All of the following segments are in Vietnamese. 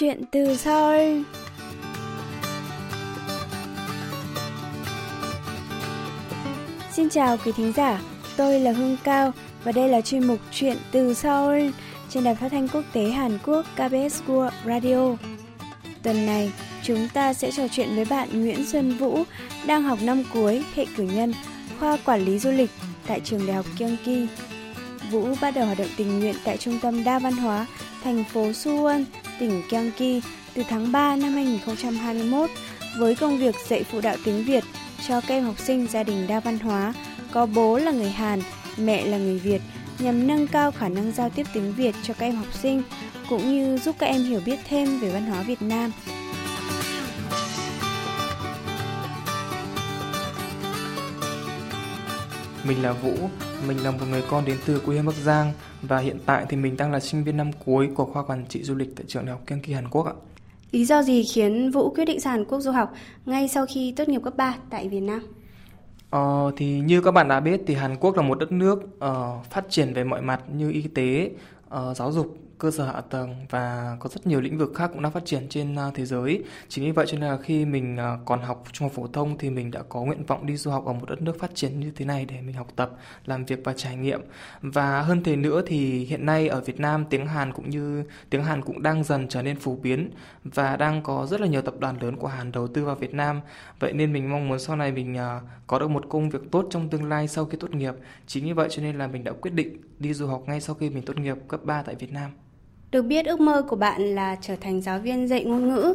Chuyện từ Seoul Xin chào quý thính giả, tôi là Hương Cao và đây là chuyên mục Chuyện từ Seoul trên đài phát thanh quốc tế Hàn Quốc KBS World Radio. Tuần này, chúng ta sẽ trò chuyện với bạn Nguyễn Xuân Vũ đang học năm cuối hệ cử nhân khoa quản lý du lịch tại trường đại học Gyeonggi. Vũ bắt đầu hoạt động tình nguyện tại trung tâm đa văn hóa thành phố Suwon, tỉnh Gyeonggi từ tháng 3 năm 2021 với công việc dạy phụ đạo tiếng Việt cho các em học sinh gia đình đa văn hóa, có bố là người Hàn, mẹ là người Việt nhằm nâng cao khả năng giao tiếp tiếng Việt cho các em học sinh cũng như giúp các em hiểu biết thêm về văn hóa Việt Nam. Mình là Vũ, mình là một người con đến từ quê hương Bắc Giang và hiện tại thì mình đang là sinh viên năm cuối của khoa quản trị du lịch tại trường đại học Gyeonggi Hàn Quốc ạ. Lý do gì khiến Vũ quyết định sang Hàn Quốc du học ngay sau khi tốt nghiệp cấp 3 tại Việt Nam? Ờ, thì như các bạn đã biết thì Hàn Quốc là một đất nước uh, phát triển về mọi mặt như y tế, uh, giáo dục cơ sở hạ tầng và có rất nhiều lĩnh vực khác cũng đang phát triển trên à, thế giới. Chính vì vậy cho nên là khi mình à, còn học trung học phổ thông thì mình đã có nguyện vọng đi du học ở một đất nước phát triển như thế này để mình học tập, làm việc và trải nghiệm. Và hơn thế nữa thì hiện nay ở Việt Nam tiếng Hàn cũng như tiếng Hàn cũng đang dần trở nên phổ biến và đang có rất là nhiều tập đoàn lớn của Hàn đầu tư vào Việt Nam. Vậy nên mình mong muốn sau này mình à, có được một công việc tốt trong tương lai sau khi tốt nghiệp. Chính vì vậy cho nên là mình đã quyết định đi du học ngay sau khi mình tốt nghiệp cấp 3 tại Việt Nam. Được biết ước mơ của bạn là trở thành giáo viên dạy ngôn ngữ.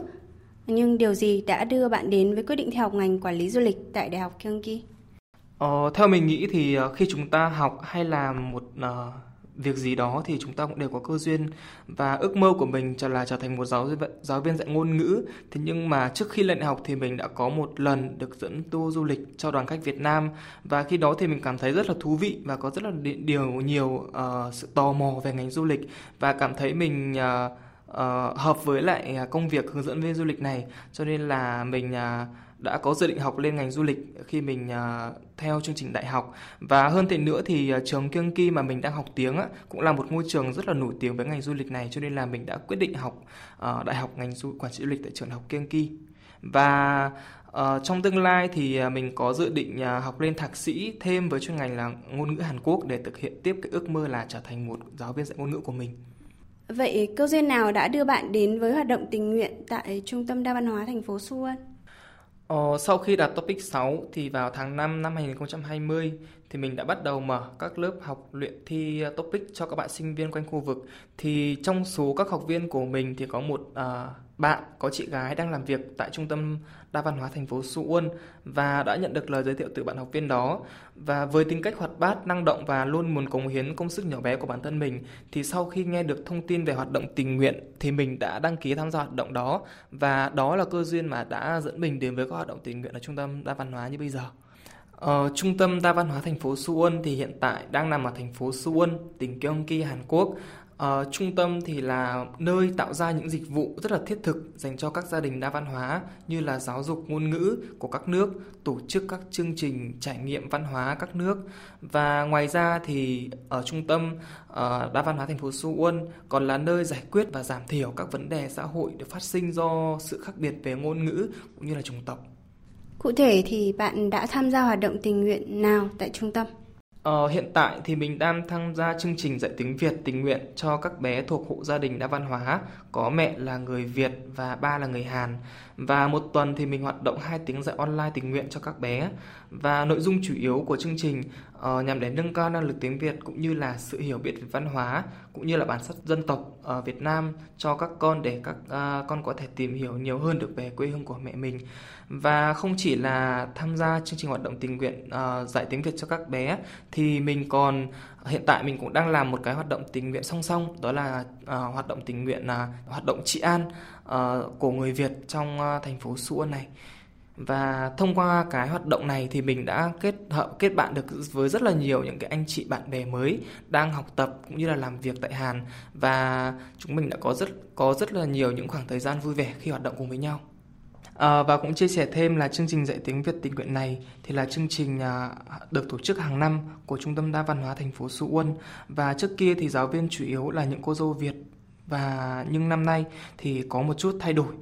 Nhưng điều gì đã đưa bạn đến với quyết định theo học ngành quản lý du lịch tại Đại học Kyunggi? Ờ, theo mình nghĩ thì ờ, khi chúng ta học hay làm một uh, việc gì đó thì chúng ta cũng đều có cơ duyên. Và ước mơ của mình là trở thành một giáo viên giáo viên dạy ngôn ngữ. Thế nhưng mà trước khi lên đại học thì mình đã có một lần được dẫn tour du lịch cho đoàn khách Việt Nam. Và khi đó thì mình cảm thấy rất là thú vị và có rất là điều nhiều uh, sự tò mò về ngành du lịch. Và cảm thấy mình uh, uh, hợp với lại công việc hướng dẫn viên du lịch này. Cho nên là mình uh, đã có dự định học lên ngành du lịch khi mình à, theo chương trình đại học và hơn thế nữa thì à, trường trường Ki mà mình đang học tiếng cũng là một ngôi trường rất là nổi tiếng với ngành du lịch này cho nên là mình đã quyết định học à, đại học ngành du quản trị du lịch tại trường học Kiêng Ki và uh, trong tương lai thì mình có dự định uh, học lên thạc sĩ thêm với chuyên ngành là ngôn ngữ Hàn Quốc để thực hiện tiếp cái ước mơ là trở thành một giáo viên dạy ngôn ngữ của mình. Vậy cơ duyên nào đã đưa bạn đến với hoạt động tình nguyện tại Trung tâm Đa văn hóa thành phố Suwon? Ờ, sau khi đạt topic 6 thì vào tháng 5 năm 2020 thì mình đã bắt đầu mở các lớp học luyện thi topic cho các bạn sinh viên quanh khu vực. Thì trong số các học viên của mình thì có một uh, bạn có chị gái đang làm việc tại trung tâm đa văn hóa thành phố Suwon và đã nhận được lời giới thiệu từ bạn học viên đó. Và với tính cách hoạt bát, năng động và luôn muốn cống hiến công sức nhỏ bé của bản thân mình thì sau khi nghe được thông tin về hoạt động tình nguyện thì mình đã đăng ký tham gia hoạt động đó và đó là cơ duyên mà đã dẫn mình đến với các hoạt động tình nguyện ở trung tâm đa văn hóa như bây giờ. Ờ, trung tâm đa văn hóa thành phố Suwon thì hiện tại đang nằm ở thành phố Suwon, tỉnh Gyeonggi, Hàn Quốc Uh, trung tâm thì là nơi tạo ra những dịch vụ rất là thiết thực dành cho các gia đình đa văn hóa như là giáo dục ngôn ngữ của các nước, tổ chức các chương trình trải nghiệm văn hóa các nước và ngoài ra thì ở trung tâm uh, đa văn hóa thành phố Suwon còn là nơi giải quyết và giảm thiểu các vấn đề xã hội được phát sinh do sự khác biệt về ngôn ngữ cũng như là chủng tộc. Cụ thể thì bạn đã tham gia hoạt động tình nguyện nào tại trung tâm? Ờ, hiện tại thì mình đang tham gia chương trình dạy tiếng Việt tình nguyện cho các bé thuộc hộ gia đình đa văn hóa, có mẹ là người Việt và ba là người Hàn. Và một tuần thì mình hoạt động 2 tiếng dạy online tình nguyện cho các bé. Và nội dung chủ yếu của chương trình uh, nhằm để nâng cao năng lực tiếng Việt cũng như là sự hiểu biết về văn hóa cũng như là bản sắc dân tộc ở Việt Nam cho các con để các uh, con có thể tìm hiểu nhiều hơn được về quê hương của mẹ mình và không chỉ là tham gia chương trình hoạt động tình nguyện uh, dạy tiếng Việt cho các bé thì mình còn hiện tại mình cũng đang làm một cái hoạt động tình nguyện song song đó là uh, hoạt động tình nguyện là uh, hoạt động trị an uh, của người Việt trong uh, thành phố Suwon này và thông qua cái hoạt động này thì mình đã kết hợp kết bạn được với rất là nhiều những cái anh chị bạn bè mới đang học tập cũng như là làm việc tại Hàn và chúng mình đã có rất có rất là nhiều những khoảng thời gian vui vẻ khi hoạt động cùng với nhau. À, và cũng chia sẻ thêm là chương trình dạy tiếng Việt tình nguyện này thì là chương trình à, được tổ chức hàng năm của Trung tâm Đa văn hóa thành phố Suwon và trước kia thì giáo viên chủ yếu là những cô dâu Việt và nhưng năm nay thì có một chút thay đổi.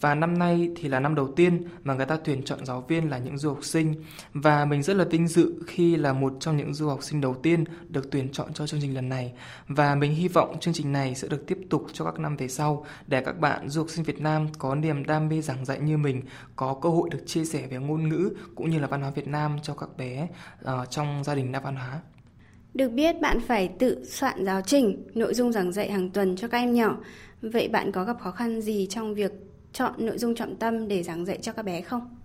Và năm nay thì là năm đầu tiên mà người ta tuyển chọn giáo viên là những du học sinh. Và mình rất là vinh dự khi là một trong những du học sinh đầu tiên được tuyển chọn cho chương trình lần này. Và mình hy vọng chương trình này sẽ được tiếp tục cho các năm về sau để các bạn du học sinh Việt Nam có niềm đam mê giảng dạy như mình có cơ hội được chia sẻ về ngôn ngữ cũng như là văn hóa Việt Nam cho các bé uh, trong gia đình đa văn hóa. Được biết bạn phải tự soạn giáo trình, nội dung giảng dạy hàng tuần cho các em nhỏ. Vậy bạn có gặp khó khăn gì trong việc chọn nội dung trọng tâm để giảng dạy cho các bé không?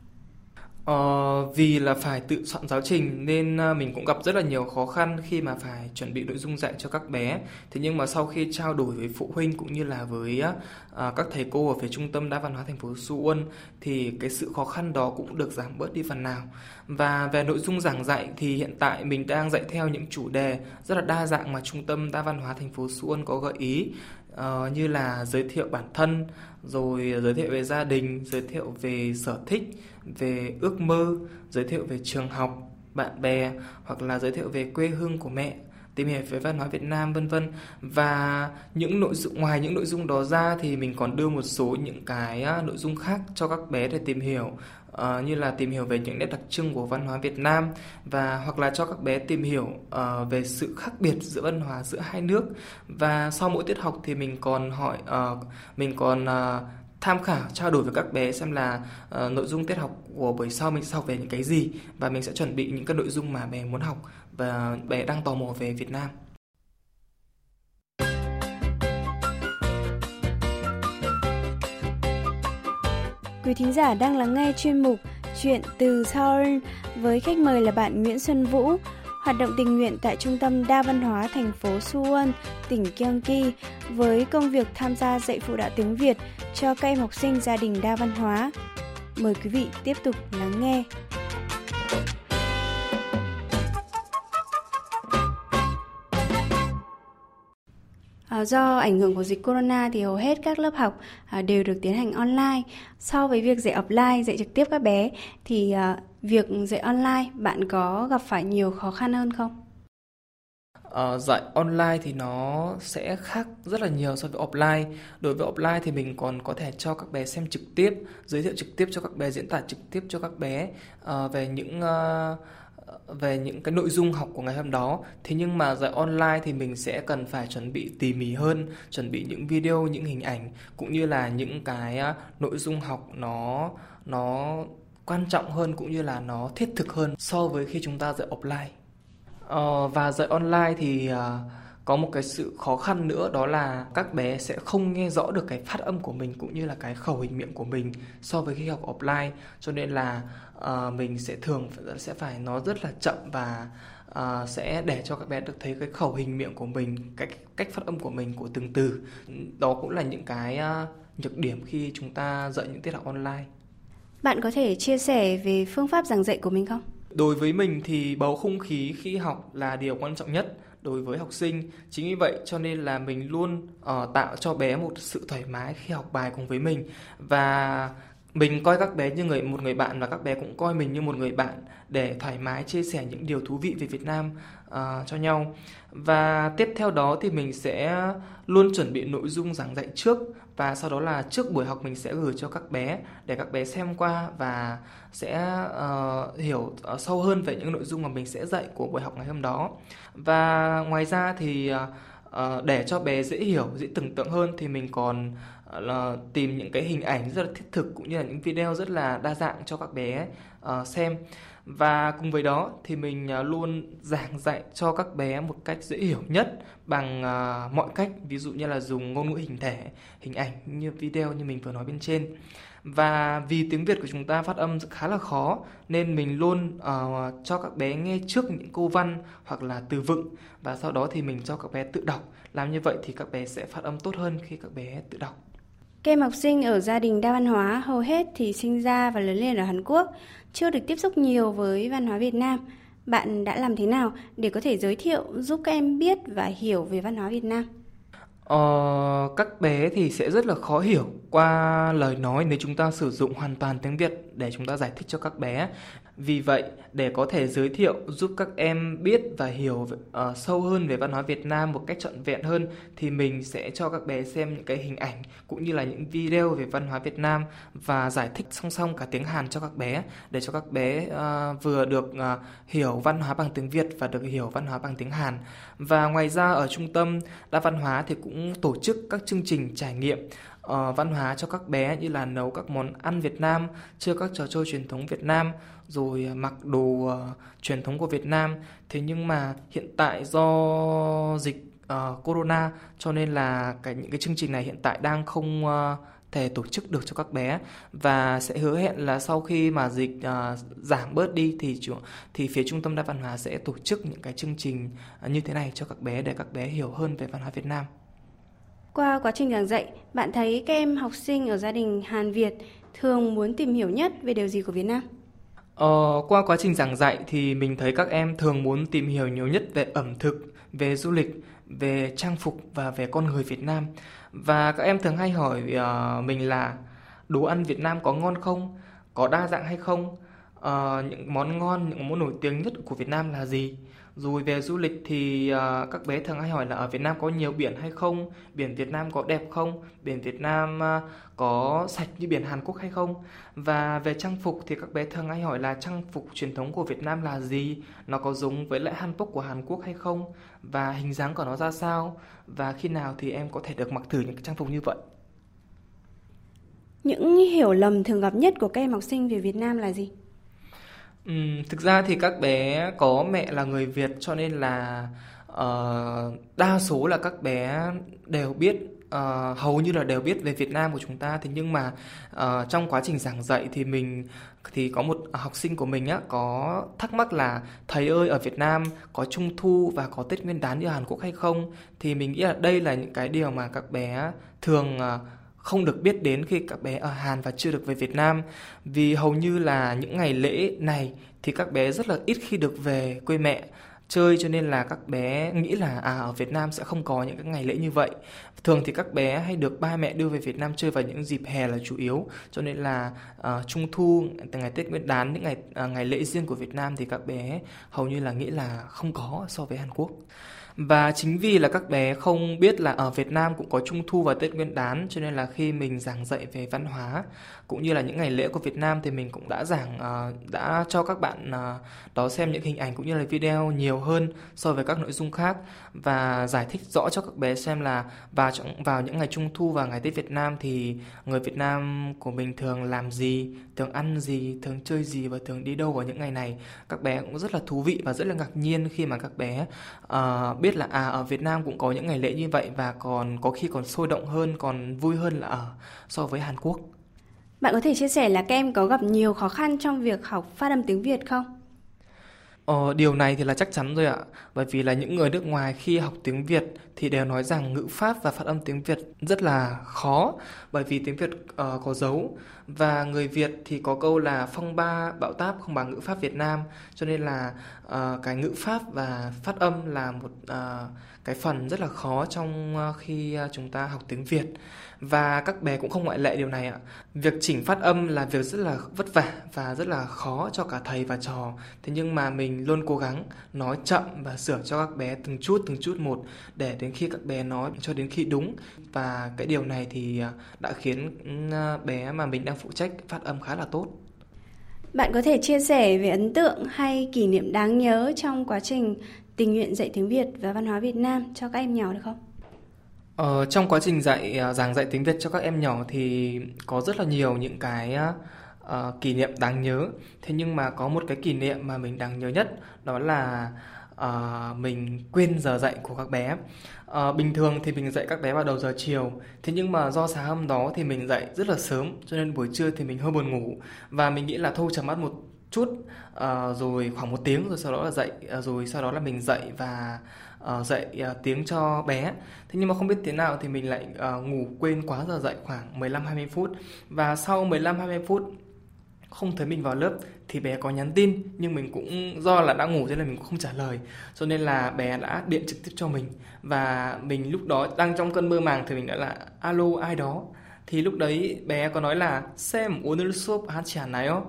Ờ, vì là phải tự soạn giáo trình nên à, mình cũng gặp rất là nhiều khó khăn khi mà phải chuẩn bị nội dung dạy cho các bé. Thế nhưng mà sau khi trao đổi với phụ huynh cũng như là với uh, các thầy cô ở phía trung tâm đa văn hóa thành phố Suwon thì cái sự khó khăn đó cũng được giảm bớt đi phần nào. Và về nội dung giảng dạy thì hiện tại mình đang dạy theo những chủ đề rất là đa dạng mà trung tâm đa văn hóa thành phố Suwon có gợi ý uh, như là giới thiệu bản thân, rồi giới thiệu về gia đình, giới thiệu về sở thích, về ước mơ, giới thiệu về trường học, bạn bè hoặc là giới thiệu về quê hương của mẹ tìm hiểu về văn hóa Việt Nam vân vân. Và những nội dung ngoài những nội dung đó ra thì mình còn đưa một số những cái à, nội dung khác cho các bé để tìm hiểu uh, như là tìm hiểu về những nét đặc trưng của văn hóa Việt Nam và hoặc là cho các bé tìm hiểu uh, về sự khác biệt giữa văn hóa giữa hai nước và sau mỗi tiết học thì mình còn hỏi uh, mình còn uh, tham khảo trao đổi với các bé xem là uh, nội dung tiết học của buổi sau mình sẽ học về những cái gì và mình sẽ chuẩn bị những cái nội dung mà bé muốn học và bé đang tò mò về Việt Nam. Quý thính giả đang lắng nghe chuyên mục Chuyện từ Seoul với khách mời là bạn Nguyễn Xuân Vũ, hoạt động tình nguyện tại Trung tâm Đa Văn hóa thành phố Suwon, tỉnh Gyeonggi với công việc tham gia dạy phụ đạo tiếng Việt cho các em học sinh gia đình đa văn hóa. Mời quý vị tiếp tục lắng nghe. À, do ảnh hưởng của dịch corona thì hầu hết các lớp học à, đều được tiến hành online. So với việc dạy offline, dạy trực tiếp các bé thì à, việc dạy online bạn có gặp phải nhiều khó khăn hơn không? Uh, dạy online thì nó sẽ khác rất là nhiều so với offline. Đối với offline thì mình còn có thể cho các bé xem trực tiếp, giới thiệu trực tiếp cho các bé, diễn tả trực tiếp cho các bé uh, về những uh, về những cái nội dung học của ngày hôm đó. Thế nhưng mà dạy online thì mình sẽ cần phải chuẩn bị tỉ mỉ hơn chuẩn bị những video những hình ảnh cũng như là những cái à, nội dung học nó nó quan trọng hơn cũng như là nó thiết thực hơn so với khi chúng ta dạy offline. Ờ, và dạy online thì uh, có một cái sự khó khăn nữa đó là các bé sẽ không nghe rõ được cái phát âm của mình cũng như là cái khẩu hình miệng của mình so với khi học offline. Cho nên là uh, mình sẽ thường sẽ phải nói rất là chậm và uh, sẽ để cho các bé được thấy cái khẩu hình miệng của mình cách cách phát âm của mình của từng từ. Đó cũng là những cái uh, nhược điểm khi chúng ta dạy những tiết học online. Bạn có thể chia sẻ về phương pháp giảng dạy của mình không? Đối với mình thì bầu không khí khi học là điều quan trọng nhất đối với học sinh. Chính vì vậy cho nên là mình luôn uh, tạo cho bé một sự thoải mái khi học bài cùng với mình. Và mình coi các bé như người một người bạn và các bé cũng coi mình như một người bạn để thoải mái chia sẻ những điều thú vị về Việt Nam uh, cho nhau. Và tiếp theo đó thì mình sẽ luôn chuẩn bị nội dung giảng dạy trước và sau đó là trước buổi học mình sẽ gửi cho các bé để các bé xem qua và sẽ uh, hiểu uh, sâu hơn về những nội dung mà mình sẽ dạy của buổi học ngày hôm đó. Và ngoài ra thì uh, để cho bé dễ hiểu dễ tưởng tượng hơn thì mình còn là tìm những cái hình ảnh rất là thiết thực cũng như là những video rất là đa dạng cho các bé uh, xem và cùng với đó thì mình à, luôn giảng dạy cho các bé một cách dễ hiểu nhất bằng à, mọi cách. Ví dụ như là dùng ngôn ngữ hình thể hình ảnh như video như mình vừa nói bên trên. Và vì tiếng Việt của chúng ta phát âm khá là khó nên mình luôn uh, cho các bé nghe trước những câu văn hoặc là từ vựng. Và sau đó thì mình cho các bé tự đọc. Làm như vậy thì các bé sẽ phát âm tốt hơn khi các bé tự đọc các em học sinh ở gia đình đa văn hóa hầu hết thì sinh ra và lớn lên ở Hàn Quốc, chưa được tiếp xúc nhiều với văn hóa Việt Nam. Bạn đã làm thế nào để có thể giới thiệu giúp các em biết và hiểu về văn hóa Việt Nam? Ờ, các bé thì sẽ rất là khó hiểu qua lời nói nếu chúng ta sử dụng hoàn toàn tiếng Việt để chúng ta giải thích cho các bé. Vì vậy, để có thể giới thiệu giúp các em biết và hiểu uh, sâu hơn về văn hóa Việt Nam một cách trọn vẹn hơn thì mình sẽ cho các bé xem những cái hình ảnh cũng như là những video về văn hóa Việt Nam và giải thích song song cả tiếng Hàn cho các bé để cho các bé uh, vừa được uh, hiểu văn hóa bằng tiếng Việt và được hiểu văn hóa bằng tiếng Hàn. Và ngoài ra ở trung tâm đa văn hóa thì cũng tổ chức các chương trình trải nghiệm uh, văn hóa cho các bé như là nấu các món ăn Việt Nam, chơi các trò chơi truyền thống Việt Nam, rồi à, mặc đồ uh, truyền thống của Việt Nam. Thế nhưng mà hiện tại do dịch uh, corona cho nên là cái những cái chương trình này hiện tại đang không uh, thể tổ chức được cho các bé và sẽ hứa hẹn là sau khi mà dịch uh, giảm bớt đi thì thì phía trung tâm đa văn hóa sẽ tổ chức những cái chương trình uh, như thế này cho các bé để các bé hiểu hơn về văn hóa Việt Nam. Qua quá trình giảng dạy, bạn thấy các em học sinh ở gia đình Hàn Việt thường muốn tìm hiểu nhất về điều gì của Việt Nam? Ờ, qua quá trình giảng dạy thì mình thấy các em thường muốn tìm hiểu nhiều nhất về ẩm thực, về du lịch, về trang phục và về con người Việt Nam. Và các em thường hay hỏi uh, mình là đồ ăn Việt Nam có ngon không? Có đa dạng hay không? Uh, những món ngon, những món nổi tiếng nhất của Việt Nam là gì? Rồi về du lịch thì uh, các bé thường hay hỏi là ở Việt Nam có nhiều biển hay không? Biển Việt Nam có đẹp không? Biển Việt Nam uh, có sạch như biển Hàn Quốc hay không? Và về trang phục thì các bé thường hay hỏi là trang phục truyền thống của Việt Nam là gì? Nó có giống với lại hanbok của Hàn Quốc hay không? Và hình dáng của nó ra sao? Và khi nào thì em có thể được mặc thử những cái trang phục như vậy? Những hiểu lầm thường gặp nhất của các em học sinh về Việt Nam là gì? Thực ra thì các bé có mẹ là người Việt cho nên là uh, đa số là các bé đều biết uh, hầu như là đều biết về Việt Nam của chúng ta. Thì nhưng mà uh, trong quá trình giảng dạy thì mình thì có một học sinh của mình á có thắc mắc là thầy ơi ở Việt Nam có Trung thu và có Tết Nguyên đán như Hàn Quốc hay không? Thì mình nghĩ là đây là những cái điều mà các bé thường uh, không được biết đến khi các bé ở Hàn và chưa được về Việt Nam. Vì hầu như là những ngày lễ này thì các bé rất là ít khi được về quê mẹ chơi cho nên là các bé nghĩ là à ở Việt Nam sẽ không có những cái ngày lễ như vậy. Thường thì các bé hay được ba mẹ đưa về Việt Nam chơi vào những dịp hè là chủ yếu. Cho nên là uh, trung thu, từ ngày Tết Nguyên đán những ngày uh, ngày lễ riêng của Việt Nam thì các bé hầu như là nghĩ là không có so với Hàn Quốc. Và chính vì là các bé không biết là ở Việt Nam cũng có Trung thu và Tết Nguyên đán cho nên là khi mình giảng dạy về văn hóa cũng như là những ngày lễ của Việt Nam thì mình cũng đã giảng uh, đã cho các bạn uh, đó xem những hình ảnh cũng như là video nhiều hơn so với các nội dung khác và giải thích rõ cho các bé xem là vào trong vào những ngày Trung thu và ngày Tết Việt Nam thì người Việt Nam của mình thường làm gì, thường ăn gì, thường chơi gì và thường đi đâu vào những ngày này. Các bé cũng rất là thú vị và rất là ngạc nhiên khi mà các bé uh, biết là à ở Việt Nam cũng có những ngày lễ như vậy và còn có khi còn sôi động hơn, còn vui hơn là ở so với Hàn Quốc. Bạn có thể chia sẻ là các em có gặp nhiều khó khăn trong việc học phát âm tiếng Việt không? Ờ, điều này thì là chắc chắn rồi ạ, bởi vì là những người nước ngoài khi học tiếng Việt thì đều nói rằng ngữ pháp và phát âm tiếng Việt rất là khó, bởi vì tiếng Việt uh, có dấu và người Việt thì có câu là phong ba bạo táp không bằng ngữ pháp Việt Nam, cho nên là uh, cái ngữ pháp và phát âm là một uh, cái phần rất là khó trong uh, khi uh, chúng ta học tiếng Việt và các bé cũng không ngoại lệ điều này ạ. Việc chỉnh phát âm là việc rất là vất vả và rất là khó cho cả thầy và trò. Thế nhưng mà mình luôn cố gắng nói chậm và sửa cho các bé từng chút từng chút một để đến khi các bé nói cho đến khi đúng và cái điều này thì à, đã khiến ừ, bé mà mình đang phụ trách phát âm khá là tốt. Bạn có thể chia sẻ về ấn tượng hay kỷ niệm đáng nhớ trong quá trình tình nguyện dạy tiếng Việt và văn hóa Việt Nam cho các em nhỏ được không? Ờ, trong quá trình dạy à, giảng dạy tiếng Việt cho các em nhỏ thì có rất là nhiều những cái uh, kỷ niệm đáng nhớ. Thế nhưng mà có một cái kỷ niệm mà mình đáng nhớ nhất đó là uh, mình quên giờ dạy của các bé. Uh, bình thường thì mình dạy các bé vào đầu giờ chiều. Thế nhưng mà do sáng hôm đó thì mình dạy rất là sớm cho nên buổi trưa thì mình hơi buồn ngủ và mình nghĩ là thôi chấm mắt một chút uh, rồi khoảng một tiếng rồi sau đó là dậy uh, rồi sau đó là mình dậy và uh, dạy uh, tiếng cho bé thế nhưng mà không biết thế nào thì mình lại uh, ngủ quên quá giờ dậy khoảng 15 20 phút và sau 15 20 phút không thấy mình vào lớp thì bé có nhắn tin nhưng mình cũng do là đã ngủ cho nên mình cũng không trả lời cho nên là bé đã điện trực tiếp cho mình và mình lúc đó đang trong cơn mơ màng thì mình đã là alo ai đó thì lúc đấy bé có nói là xem 오늘 수업 하지 않아요?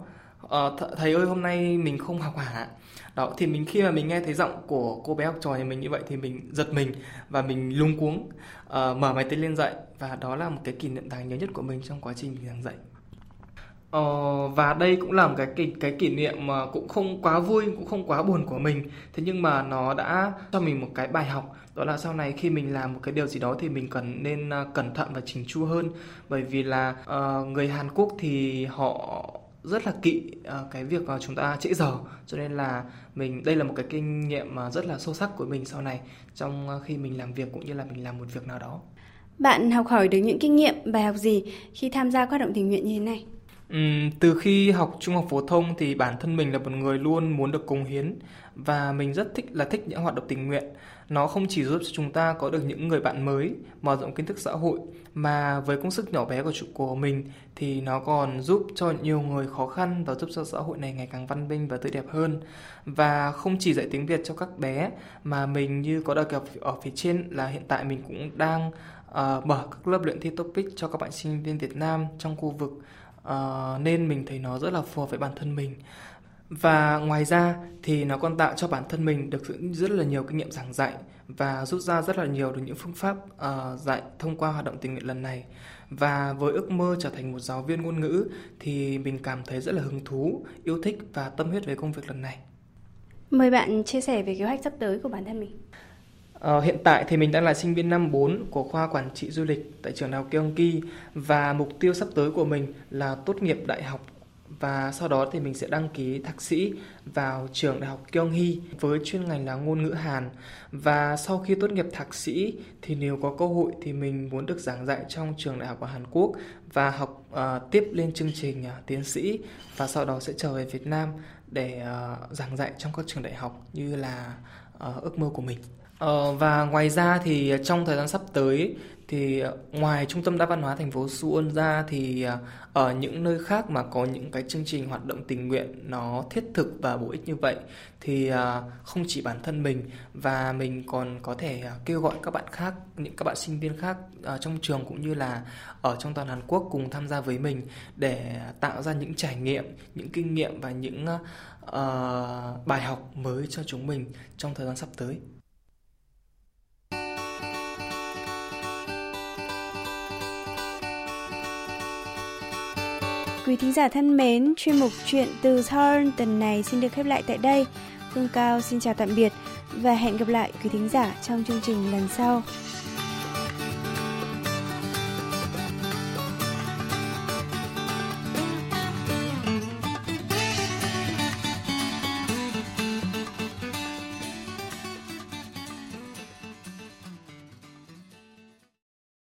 uh, thầy ơi hôm nay mình không học hả đó thì mình khi mà mình nghe thấy giọng của cô bé học trò nhà mình như vậy thì mình giật mình và mình lung cuống uh, mở máy tính lên dạy và đó là một cái kỷ niệm đáng nhớ nhất của mình trong quá trình mình giảng dạy Ờ, và đây cũng là một cái kỷ, cái kỷ niệm mà cũng không quá vui cũng không quá buồn của mình. Thế nhưng mà nó đã cho mình một cái bài học đó là sau này khi mình làm một cái điều gì đó thì mình cần nên à, cẩn thận và chỉnh chu hơn. Bởi vì là uh, người Hàn Quốc thì họ rất là kỵ uh, cái việc uh, chúng ta trễ giờ. Cho nên là mình đây là một cái kinh nghiệm uh, rất là sâu sắc của mình sau này trong uh, khi mình làm việc cũng như là mình làm một việc nào đó. Bạn học hỏi được những kinh nghiệm bài học gì khi tham gia các hoạt động tình nguyện như thế này? Uhm, từ khi học trung học phổ thông thì bản thân mình là một người luôn muốn được cống hiến và mình rất thích là thích những hoạt động tình nguyện. Nó không chỉ giúp cho chúng ta có được những người bạn mới, mở rộng kiến thức xã hội mà với công sức nhỏ bé của chủ của mình thì nó còn giúp cho nhiều người khó khăn và giúp cho xã hội này ngày càng văn minh và tươi đẹp hơn. Và không chỉ dạy tiếng Việt cho các bé mà mình như có đề cập ở phía trên là hiện tại mình cũng đang uh, mở các lớp luyện thi topic cho các bạn sinh viên Việt Nam trong khu vực uh, nên mình thấy nó rất là phù hợp với bản thân mình. Và ngoài ra thì nó còn tạo cho bản thân mình được rất là nhiều kinh nghiệm giảng dạy và rút ra rất là nhiều được những phương pháp uh, dạy thông qua hoạt động tình nguyện lần này. Và với ước mơ trở thành một giáo viên ngôn ngữ thì mình cảm thấy rất là hứng thú yêu thích và tâm huyết về công việc lần này. Mời bạn chia sẻ về kế hoạch sắp tới của bản thân mình. À, hiện tại thì mình đang là sinh viên năm 4 của khoa quản trị du lịch tại trường đại học Gyeonggi và mục tiêu sắp tới của mình là tốt nghiệp đại học và sau đó thì mình sẽ đăng ký thạc sĩ vào trường đại học Gyeonggi với chuyên ngành là ngôn ngữ Hàn và sau khi tốt nghiệp thạc sĩ thì nếu có cơ hội thì mình muốn được giảng dạy trong trường đại học ở Hàn Quốc và học uh, tiếp lên chương trình uh, tiến sĩ và sau đó sẽ trở về Việt Nam để uh, giảng dạy trong các trường đại học như là uh, ước mơ của mình. Ờ, và ngoài ra thì trong thời gian sắp tới thì ngoài trung tâm đa văn hóa thành phố Suwon ra thì à, ở những nơi khác mà có những cái chương trình hoạt động tình nguyện nó thiết thực và bổ ích như vậy thì à, không chỉ bản thân mình và mình còn có thể à, kêu gọi các bạn khác những các bạn sinh viên khác trong trường cũng như là ở trong toàn Hàn Quốc cùng tham gia với mình để tạo ra những trải nghiệm những kinh nghiệm và những uh, bài học mới cho chúng mình trong thời gian sắp tới. Quý thính giả thân mến, chuyên mục chuyện từ Thorn tuần này xin được khép lại tại đây. Phương Cao xin chào tạm biệt và hẹn gặp lại quý thính giả trong chương trình lần sau.